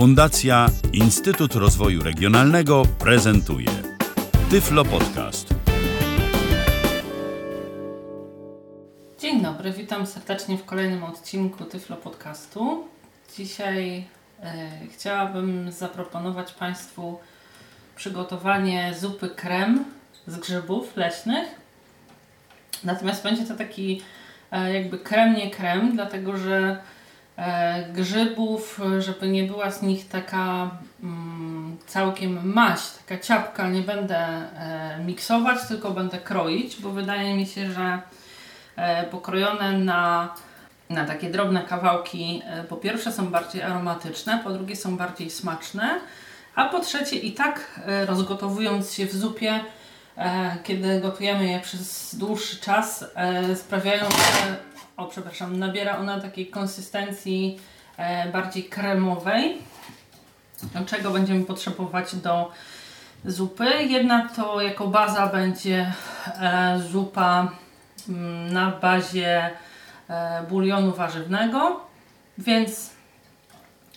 Fundacja Instytut Rozwoju Regionalnego prezentuje Tyflo Podcast. Dzień dobry, witam serdecznie w kolejnym odcinku Tyflo Podcastu. Dzisiaj e, chciałabym zaproponować Państwu przygotowanie zupy krem z grzybów leśnych. Natomiast będzie to taki e, jakby krem nie krem, dlatego że grzybów, żeby nie była z nich taka mm, całkiem maść, taka ciapka, nie będę e, miksować, tylko będę kroić, bo wydaje mi się, że e, pokrojone na, na takie drobne kawałki e, po pierwsze są bardziej aromatyczne, po drugie są bardziej smaczne, a po trzecie i tak e, rozgotowując się w zupie, e, kiedy gotujemy je przez dłuższy czas, e, sprawiają, że, o przepraszam, nabiera ona takiej konsystencji e, bardziej kremowej, czego będziemy potrzebować do zupy. Jedna to jako baza będzie e, zupa mm, na bazie e, bulionu warzywnego, więc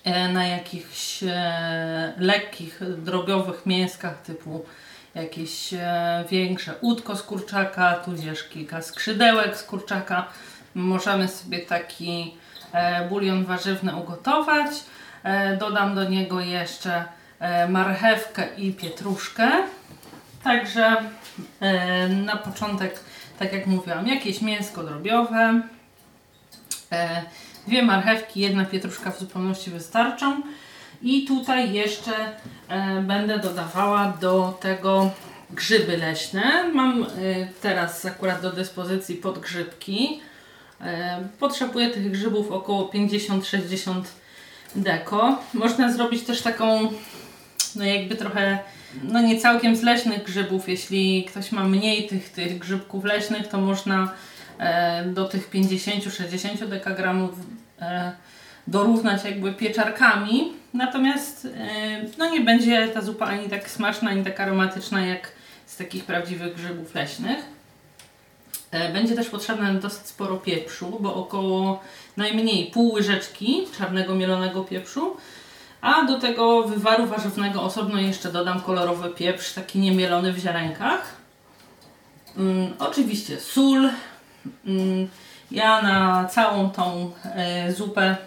e, na jakichś e, lekkich, drobiowych mięskach typu jakieś e, większe udko z kurczaka, tudzież kilka skrzydełek z kurczaka. Możemy sobie taki e, bulion warzywny ugotować. E, dodam do niego jeszcze e, marchewkę i pietruszkę. Także na początek, tak jak mówiłam, jakieś mięsko drobiowe, dwie marchewki, jedna pietruszka w zupełności wystarczą. I tutaj jeszcze będę dodawała do tego grzyby leśne. Mam teraz akurat do dyspozycji podgrzybki. E, potrzebuję tych grzybów około 50-60 deko. Można zrobić też taką, no jakby trochę, no nie całkiem z leśnych grzybów. Jeśli ktoś ma mniej tych, tych grzybków leśnych, to można e, do tych 50-60 dekagramów e, dorównać jakby pieczarkami. Natomiast no nie będzie ta zupa ani tak smaczna, ani tak aromatyczna jak z takich prawdziwych grzybów leśnych. E, Będzie też potrzebne dosyć sporo pieprzu, bo około najmniej pół łyżeczki czarnego mielonego pieprzu. A do tego wywaru warzywnego osobno jeszcze dodam kolorowy pieprz, taki niemielony w ziarenkach. Mm, oczywiście sól. Mm, ja na całą tą e, zupę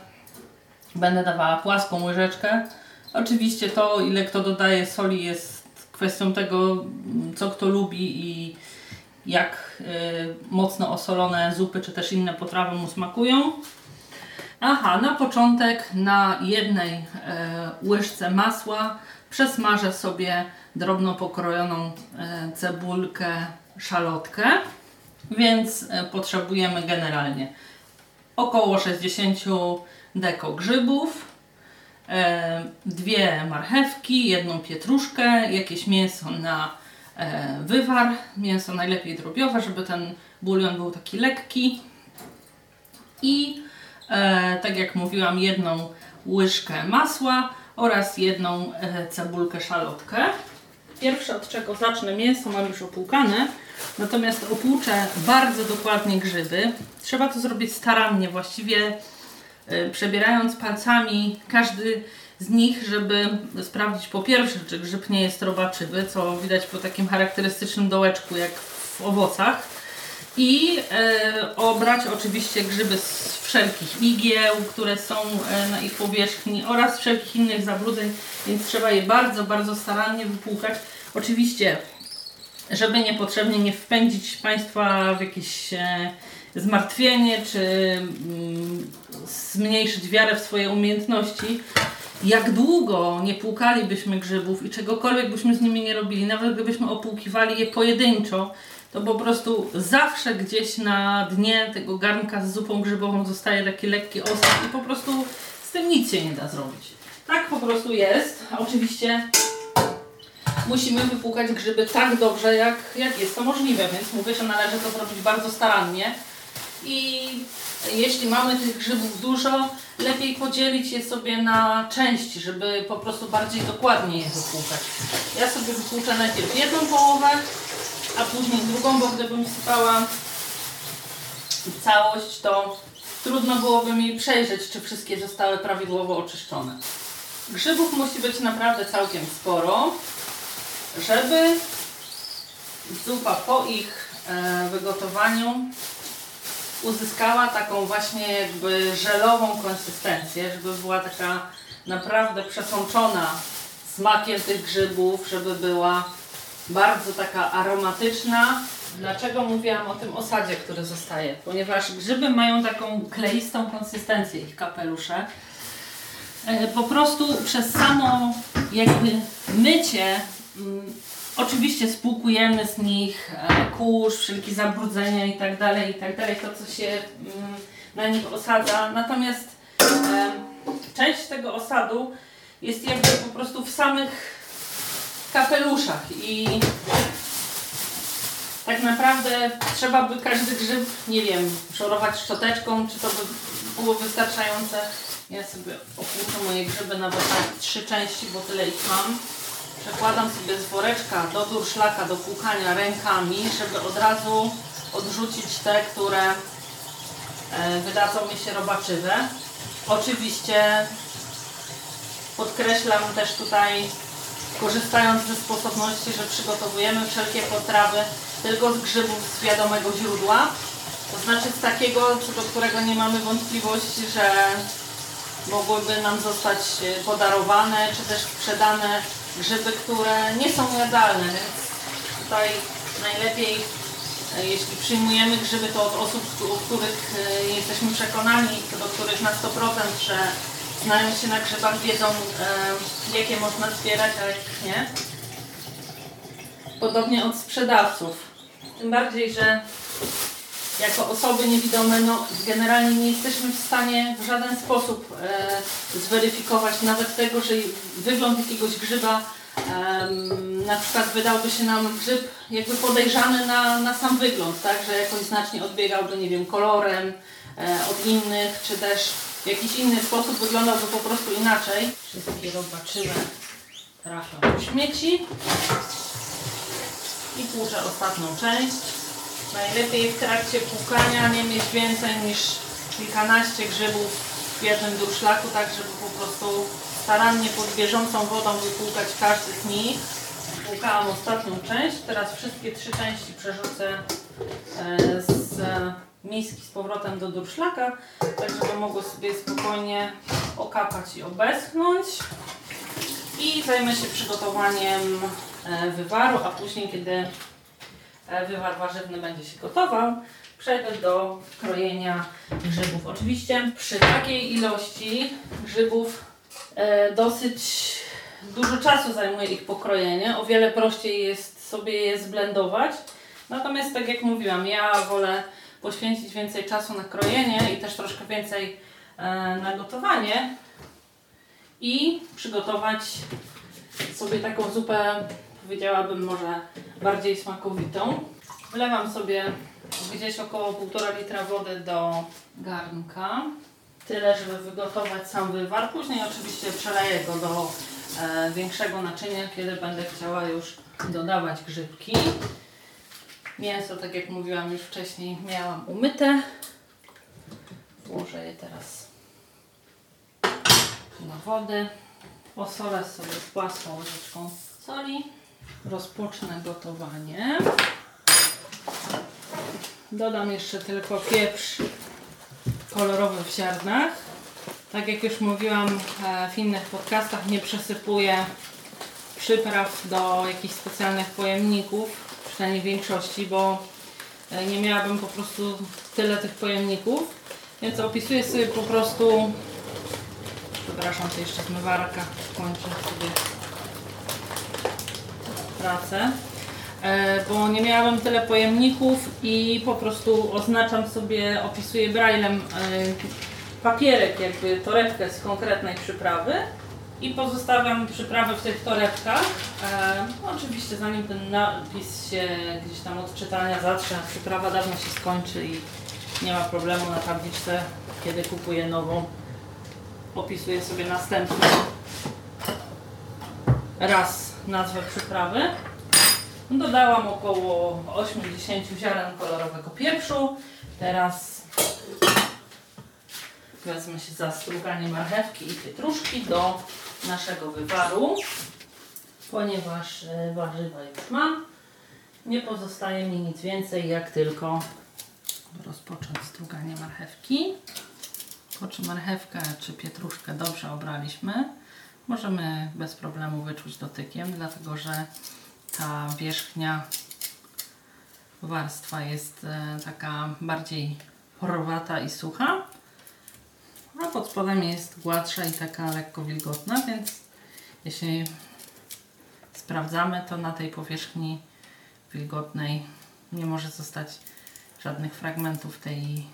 będę dawała płaską łyżeczkę. Oczywiście to, ile kto dodaje soli, jest kwestią tego, co kto lubi i jak y, mocno osolone zupy czy też inne potrawy mu smakują. Aha, na początek na jednej e, łyżce masła przesmażę sobie drobno pokrojoną e, cebulkę, szalotkę, więc e, potrzebujemy generalnie około 60 deko grzybów, dwie marchewki, jedną pietruszkę, jakieś mięso na wywar, mięso najlepiej drobiowe, żeby ten bulion był taki lekki i e, tak jak mówiłam jedną łyżkę masła oraz jedną e, cebulkę szalotkę. Pierwsze od czego zacznę mięso mam już opłukane, natomiast opłuczę bardzo dokładnie grzyby. Trzeba to zrobić starannie, właściwie e, przebierając palcami każdy z nich, żeby sprawdzić po pierwsze, czy grzyb nie jest robaczywy, co widać po takim charakterystycznym dołeczku jak w owocach. I e, obrać oczywiście grzyby z wszelkich igieł, które są e, na ich powierzchni oraz wszelkich innych zabrudzeń, więc trzeba je bardzo, bardzo starannie wypłukać. Oczywiście, żeby niepotrzebnie nie wpędzić Państwa w jakieś e, zmartwienie, czy mm, zmniejszyć wiarę w swoje umiejętności, jak długo nie płukalibyśmy grzybów i czegokolwiek byśmy z nimi nie robili, nawet gdybyśmy opłukiwali je pojedynczo, to po prostu zawsze gdzieś na dnie tego garnka z zupą grzybową zostaje taki lekki osad i po prostu z tym nic się nie da zrobić. Tak po prostu jest. Oczywiście musimy wypłukać grzyby tak dobrze, jak, jak jest to możliwe, więc mówię, że należy to zrobić bardzo starannie. I jeśli mamy tych grzybów dużo, lepiej podzielić je sobie na części, żeby po prostu bardziej dokładnie je wypłukać. Ja sobie wypłuczę najpierw jedną połowę, a później drugą, bo gdybym sypała całość, to trudno byłoby mi przejrzeć, czy wszystkie zostały prawidłowo oczyszczone. Grzybów musi być naprawdę całkiem sporo, żeby zupa po ich e, wygotowaniu uzyskała taką właśnie jakby żelową konsystencję, żeby była taka naprawdę przesączona smakiem tych grzybów, żeby była bardzo taka aromatyczna. Dlaczego mówiłam o tym osadzie, który zostaje? Ponieważ grzyby mają taką kleistą konsystencję, ich kapelusze. E, Po prostu przez samo jakby mycie mm, oczywiście spłukujemy z nich e, kurz, wszelkie zabrudzenia i tak dalej, i tak to co się mm, na nich osadza. Natomiast część tego osadu jest jakby po prostu w samych kapeluszach i tak naprawdę trzeba by każdy grzyb, nie wiem, szorować szczoteczką, czy to by było wystarczające. Ja sobie opłuczę moje grzyby nawet na trzy części, bo tyle ich mam. Przekładam sobie z woreczka do durszlaka, do płukania rękami, żeby od razu odrzucić te, które e, wydadzą mi się robaczywe. Oczywiście podkreślam też tutaj, korzystając ze sposobności, że przygotowujemy wszelkie potrawy tylko z grzybów z wiadomego źródła. To znaczy z takiego, co do którego nie mamy wątpliwości, że mogłyby nam zostać e, podarowane, czy też sprzedane grzyby, które nie są jadalne, więc tutaj najlepiej, e, jeśli przyjmujemy grzyby, to od osób, u których e, jesteśmy przekonani, do których na 100%, że znają się na grzybach, wiedzą e, jakie można zbierać, a jakich nie. Podobnie od sprzedawców. Tym bardziej, że jako osoby niewidome, no, generalnie nie jesteśmy w stanie w żaden sposób e, zweryfikować nawet tego, że wygląd jakiegoś grzyba na przykład wydałby się nam grzyb jakby podejrzany na, na sam wygląd, tak, że jakoś znacznie odbiegałby, nie wiem, kolorem e, od innych, czy też w jakiś inny sposób wyglądałby po prostu inaczej. Wszystkie robaczywe trafią do śmieci i płuczę ostatnią część. Najlepiej w trakcie płukania nie mieć więcej niż kilkanaście grzybów w jednym durszlaku, tak żeby po prostu starannie pod bieżącą wodą wypłukać każdy z nich. Płukałam ostatnią część, teraz wszystkie trzy części przerzucę e, z miski z powrotem do durszlaka, tak żeby mogły sobie spokojnie okapać i obeschnąć. I zajmę się przygotowaniem e, wywaru, a później, kiedy e, wywar warzywny będzie się gotował, przejdę do krojenia grzybów. Oczywiście przy takiej ilości grzybów e, dosyć dużo czasu zajmuje ich pokrojenie. O wiele prościej jest sobie je zblendować. Natomiast tak jak mówiłam, ja wolę poświęcić więcej czasu na krojenie i też troszkę więcej e, na gotowanie i przygotować sobie taką zupę, powiedziałabym może bardziej smakowitą. Wlewam sobie gdzieś około 1,5 litra wody do garnka. Tyle, żeby wygotować sam wywar. Później oczywiście przeleję go do e, większego naczynia, kiedy będę chciała już dodawać grzybki. Mięso, tak jak mówiłam już wcześniej, miałam umyte. Włożę je teraz do wody. Posolę sobie płaską łyżeczką soli. Rozpocznę gotowanie. Dodam jeszcze tylko pieprz kolorowy w ziarnach. Tak jak już mówiłam e, w innych podcastach, nie przesypuję przypraw do jakichś specjalnych pojemników, przynajmniej w większości, bo e, nie miałabym po prostu tyle tych pojemników. Więc opisuję sobie po prostu Przepraszam, to jeszcze zmywarka kończę sobie pracę. E, bo nie miałabym tyle pojemników i po prostu oznaczam sobie, opisuję braillem e, papierek, jakby torebkę z konkretnej przyprawy i pozostawiam przyprawy w tych torebkach. E, no oczywiście zanim ten napis się gdzieś tam od czytania zatrze, przyprawa dawno się skończy i nie ma problemu na tabliczce, kiedy kupuję nową opisuję sobie następny raz nazwę przyprawy. Dodałam około 80 ziaren kolorowego pieprzu. Teraz wezmę się za struganie marchewki i pietruszki do naszego wywaru, ponieważ e, warzywa już mam. Nie pozostaje mi nic więcej, jak tylko rozpocząć struganie marchewki. Po czy marchewkę, czy pietruszkę dobrze obraliśmy, możemy bez problemu wyczuć dotykiem, dlatego że ta wierzchnia warstwa jest e, taka bardziej porowata i sucha, a pod spodem jest gładsza i taka lekko wilgotna, więc jeśli sprawdzamy, to na tej powierzchni wilgotnej nie może zostać żadnych fragmentów tej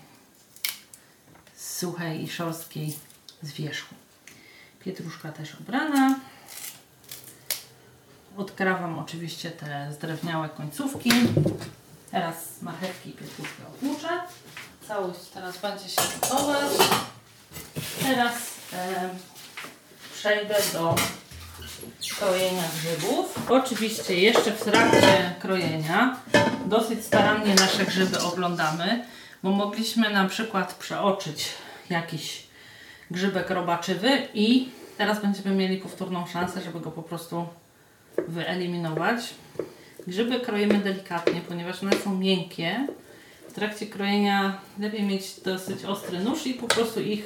suchej i szorstkiej zwierzchu. Pietruszka też obrana. Odkrawam oczywiście te zdrewniałe końcówki. Teraz marchewki i pietruszkę opłuczę. Całość teraz będzie się gotować. Teraz e, przejdę do krojenia grzybów. Oczywiście jeszcze w trakcie krojenia dosyć starannie nasze grzyby oglądamy, bo mogliśmy na przykład przeoczyć jakiś grzybek robaczywy i teraz będziemy mieli powtórną szansę, żeby go po prostu wyeliminować. Grzyby kroimy delikatnie, ponieważ one są miękkie. W trakcie krojenia lepiej mieć dosyć ostry nóż i po prostu ich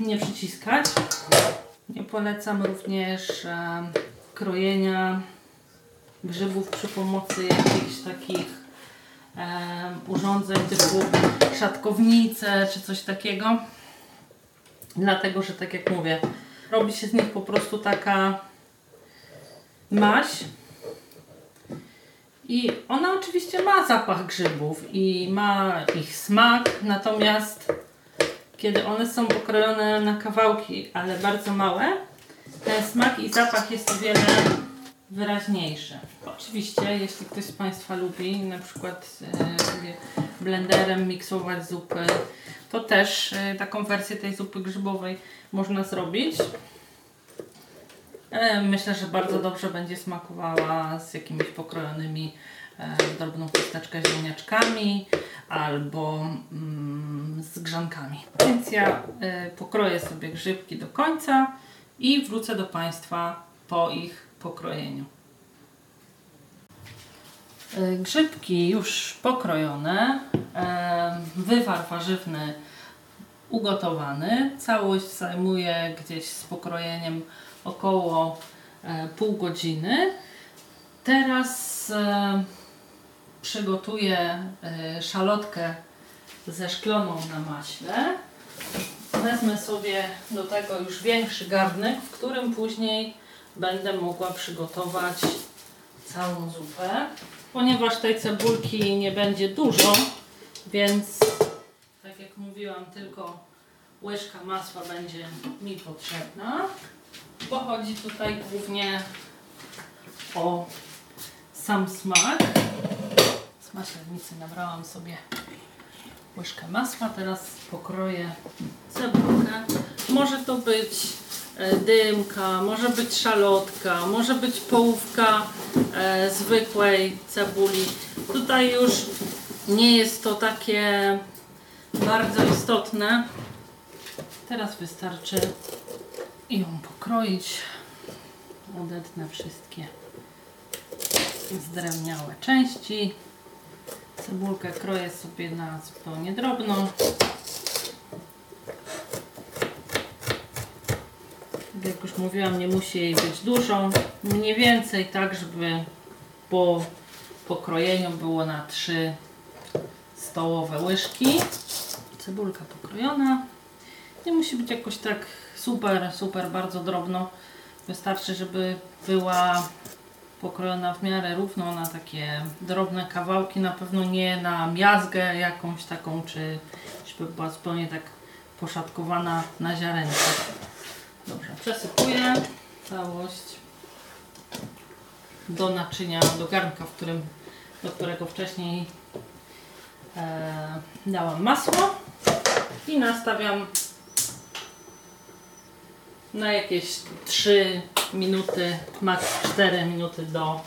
nie przyciskać. Nie polecam również e, krojenia grzybów przy pomocy jakichś takich e, urządzeń typu szatkownice czy coś takiego. Dlatego, że tak jak mówię, robi się z nich po prostu taka maś. I ona oczywiście ma zapach grzybów i ma ich smak, natomiast kiedy one są pokrojone na kawałki, ale bardzo małe, ten smak i zapach jest o wiele wyraźniejszy. Oczywiście, jeśli ktoś z Państwa lubi na przykład e, sobie blenderem miksować zupy, to też e, taką wersję tej zupy grzybowej można zrobić. Ale myślę, że bardzo dobrze będzie smakowała z jakimiś pokrojonymi e, drobną chusteczkę ziemniaczkami albo mm, z grzankami. Więc ja e, pokroję sobie grzybki do końca i wrócę do Państwa po ich pokrojeniu. E, Grzybki już pokrojone, e, wywar warzywny ugotowany. Całość zajmuje gdzieś z pokrojeniem około e, pół godziny. Teraz przygotuję szalotkę zeszkloną na maśle. Wezmę sobie do tego już większy garnek, w którym później będę mogła przygotować całą zupę. Ponieważ tej cebulki nie będzie dużo, więc tak jak mówiłam, tylko łyżka masła będzie mi potrzebna. Bo chodzi tutaj głównie o sam smak. Z maślanicy nabrałam sobie łyżkę masła. Teraz pokroję cebulkę. Może to być dymka, może być szalotka, może być połówka e, zwykłej cebuli. Tutaj już nie jest to takie bardzo istotne. Teraz wystarczy ją pokroić. Odetnę wszystkie zdrewniałe części. Cebulkę kroję sobie na zupełnie drobną. Jak już mówiłam, nie musi jej być dużo. Mniej więcej tak, żeby po pokrojeniu było na 3 stołowe łyżki. Cebulka pokrojona. Nie musi być jakoś tak super, super bardzo drobno. Wystarczy, żeby była pokrojona w miarę równo na takie drobne kawałki, na pewno nie na miazgę jakąś taką, czy żeby była zupełnie tak poszatkowana na ziarenko. Dobrze, przesypuję całość do naczynia, do garnka, w którym, do którego wcześniej e, dałam masło i nastawiam na jakieś 3 minuty, max 4 minuty do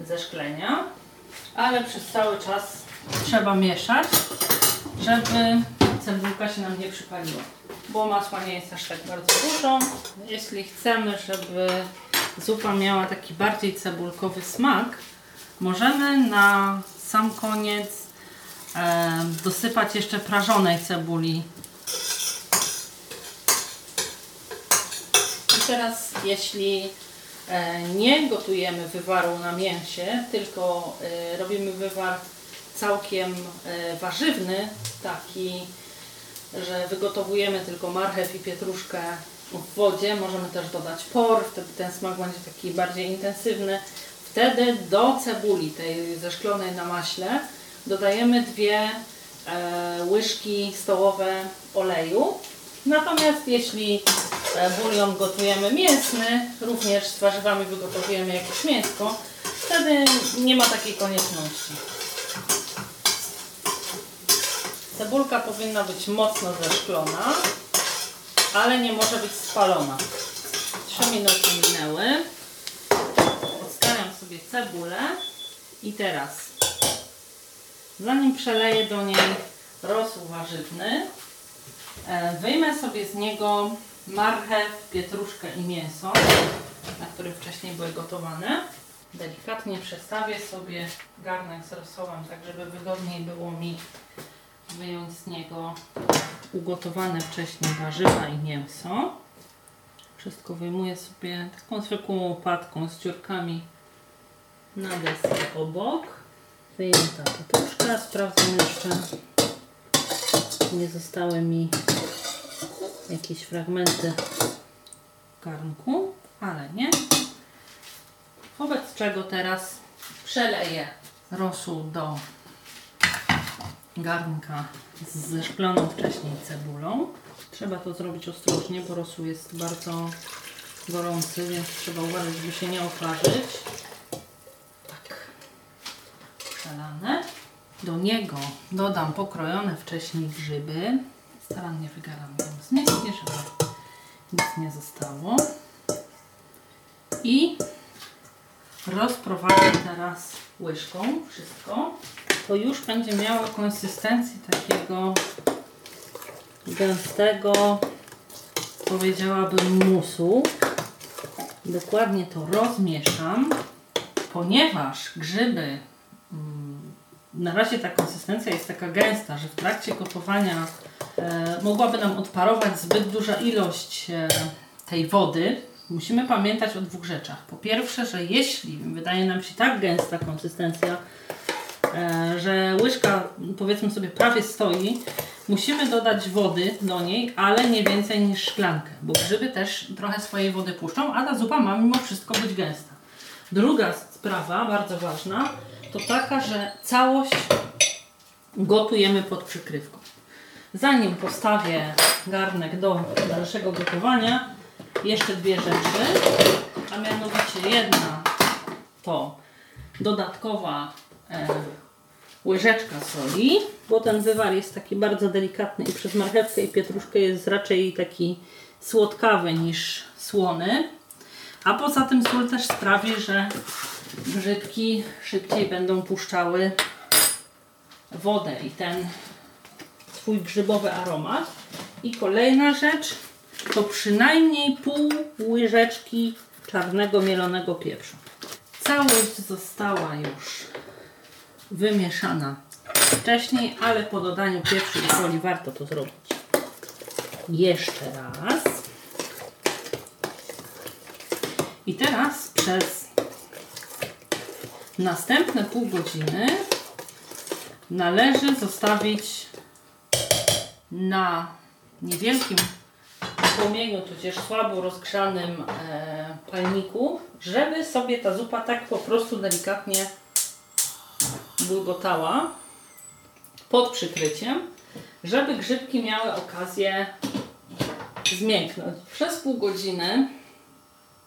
zeszklenia. Ale przez cały czas trzeba mieszać, żeby cebulka się nam nie przypaliła. bo masła nie jest aż tak bardzo dużo. Jeśli chcemy, żeby zupa miała taki bardziej cebulkowy smak, możemy na sam koniec e, dosypać jeszcze prażonej cebuli. I teraz jeśli e, nie gotujemy wywaru na mięsie, tylko e, robimy wywar całkiem e, warzywny, taki, że wygotowujemy tylko marchew i pietruszkę w wodzie, możemy też dodać por, wtedy ten smak będzie taki bardziej intensywny. Wtedy do cebuli tej zeszklonej na maśle dodajemy dwie e, łyżki stołowe oleju. Natomiast jeśli e, bulion gotujemy mięsny, również z warzywami wygotowujemy jakieś mięsko, wtedy nie ma takiej konieczności. Cebulka powinna być mocno zeszklona, ale nie może być spalona. 3 minuty minęły. Odstawiam sobie cebulę i teraz zanim przeleję do niej rosół warzywny, e, wyjmę sobie z niego marchew, pietruszkę i mięso, na którym wcześniej były gotowane. Delikatnie przestawię sobie garnek z rosołem, tak żeby wygodniej było mi wyjąć z niego ugotowane wcześniej warzywa i mięso. Wszystko wyjmuję sobie taką zwykłą łopatką z dziurkami na deskę obok. Wyjęta pietruszka. Sprawdzam jeszcze, nie zostały mi jakieś fragmenty garnku, ale nie. Wobec czego teraz przeleję rosół do garnka ze szkloną wcześniej cebulą. Trzeba to zrobić ostrożnie, bo rosół jest bardzo gorący, więc trzeba uważać, żeby się nie oparzyć. Tak. Przelane. Do niego dodam pokrojone wcześniej grzyby. Starannie wygaram ją z miski, żeby nic nie zostało. I rozprowadzę teraz łyżką wszystko to już będzie miało konsystencję takiego gęstego, powiedziałabym, musu. Dokładnie to rozmieszam, ponieważ grzyby, mm, na razie ta konsystencja jest taka gęsta, że w trakcie gotowania e, mogłaby nam odparować zbyt duża ilość e, tej wody. Musimy pamiętać o dwóch rzeczach. Po pierwsze, że jeśli wydaje nam się tak gęsta konsystencja, że łyżka powiedzmy sobie prawie stoi, musimy dodać wody do niej, ale nie więcej niż szklankę, bo grzyby też trochę swojej wody puszczą, a ta zupa ma mimo wszystko być gęsta. Druga sprawa, bardzo ważna, to taka, że całość gotujemy pod przykrywką. Zanim postawię garnek do dalszego gotowania, jeszcze dwie rzeczy, a mianowicie jedna to dodatkowa e, łyżeczka soli, bo ten wywar jest taki bardzo delikatny i przez marchewkę i pietruszkę jest raczej taki słodkawy niż słony. A poza tym sól też sprawi, że grzybki szybciej będą puszczały wodę i ten swój grzybowy aromat. I kolejna rzecz to przynajmniej pół łyżeczki czarnego mielonego pieprzu. Całość została już wymieszana wcześniej, ale po dodaniu i soli warto to zrobić. Jeszcze raz. I teraz przez następne pół godziny należy zostawić na niewielkim płomieniu, tudzież słabo rozgrzanym e, palniku, żeby sobie ta zupa tak po prostu delikatnie bulgotała pod przykryciem, żeby grzybki miały okazję zmięknąć. Przez pół godziny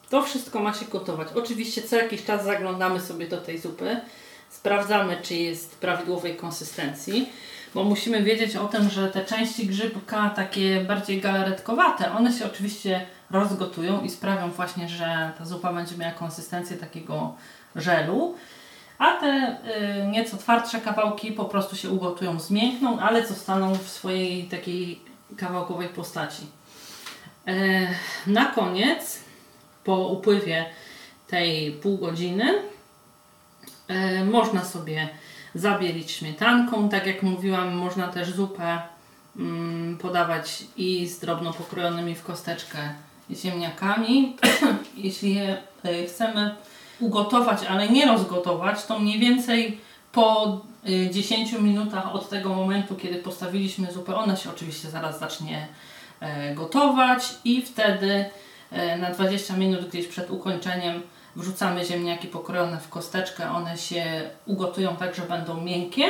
to wszystko ma się gotować. Oczywiście co jakiś czas zaglądamy sobie do tej zupy, sprawdzamy czy jest prawidłowej konsystencji, bo musimy wiedzieć o tym, że te części grzybka takie bardziej galaretkowate, one się oczywiście rozgotują i sprawią właśnie, że ta zupa będzie miała konsystencję takiego żelu a te y, nieco twardsze kawałki po prostu się ugotują, zmiękną, ale zostaną w swojej takiej kawałkowej postaci. E, na koniec, po upływie tej pół godziny, e, można sobie zabielić śmietanką. Tak jak mówiłam, można też zupę mm, podawać i z drobno pokrojonymi w kosteczkę ziemniakami. Jeśli je e, chcemy ugotować, ale nie rozgotować, to mniej więcej po 10 minutach od tego momentu, kiedy postawiliśmy zupę, ona się oczywiście zaraz zacznie gotować i wtedy na 20 minut gdzieś przed ukończeniem wrzucamy ziemniaki pokrojone w kosteczkę, one się ugotują tak, że będą miękkie.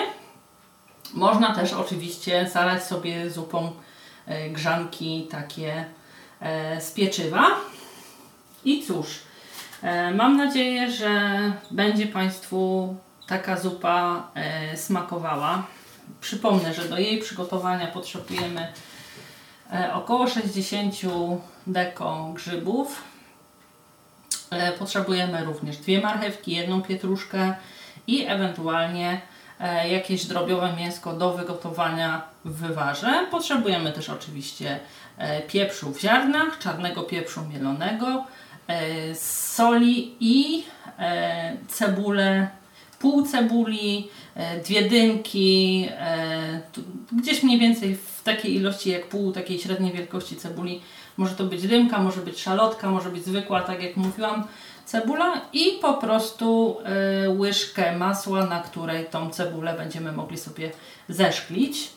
Można też oczywiście zalać sobie zupą e, grzanki takie e, z pieczywa. I cóż, e, mam nadzieję, że będzie Państwu taka zupa smakowała. Przypomnę, że do jej przygotowania potrzebujemy około 60 deko grzybów, E, potrzebujemy również dwie marchewki, jedną pietruszkę i ewentualnie e, jakieś drobiowe mięsko do wygotowania w wywarze. Potrzebujemy też oczywiście e, pieprzu w ziarnach, czarnego pieprzu mielonego, soli i cebulę, pół cebuli, dwie dynki, gdzieś mniej więcej w takiej ilości jak pół takiej średniej wielkości cebuli może to być dymka, może być szalotka, może być zwykła, tak jak mówiłam, cebula i po prostu łyżkę masła, na której tą cebulę będziemy mogli sobie zeszklić.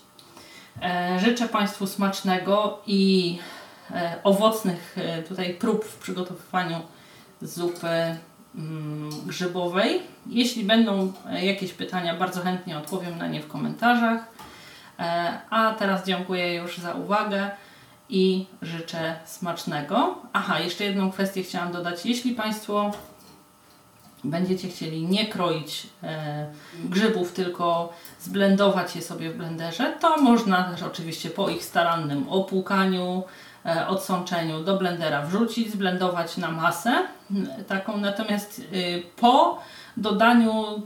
E, życzę Państwu smacznego i e, owocnych e, tutaj prób w przygotowywaniu zupy mm, grzybowej. Jeśli będą jakieś pytania, bardzo chętnie odpowiem na nie w komentarzach. A teraz dziękuję już za uwagę i życzę smacznego. Aha, jeszcze jedną kwestię chciałam dodać. Jeśli Państwo będziecie chcieli nie kroić e, grzybów, tylko zblendować je sobie w blenderze, to można też oczywiście po ich starannym opłukaniu, e, odsączeniu do blendera wrzucić, zblendować na masę taką. Natomiast y, po dodaniu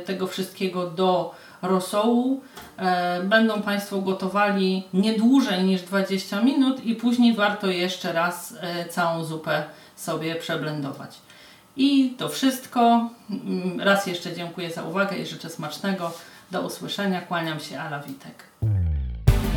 y, tego wszystkiego do rosołu e, będą Państwo gotowali nie dłużej niż 20 minut i później warto jeszcze raz e, całą zupę sobie przeblendować. I to wszystko. Mm, raz jeszcze dziękuję za uwagę i życzę smacznego. Do usłyszenia. Kłaniam się, Ala Witek.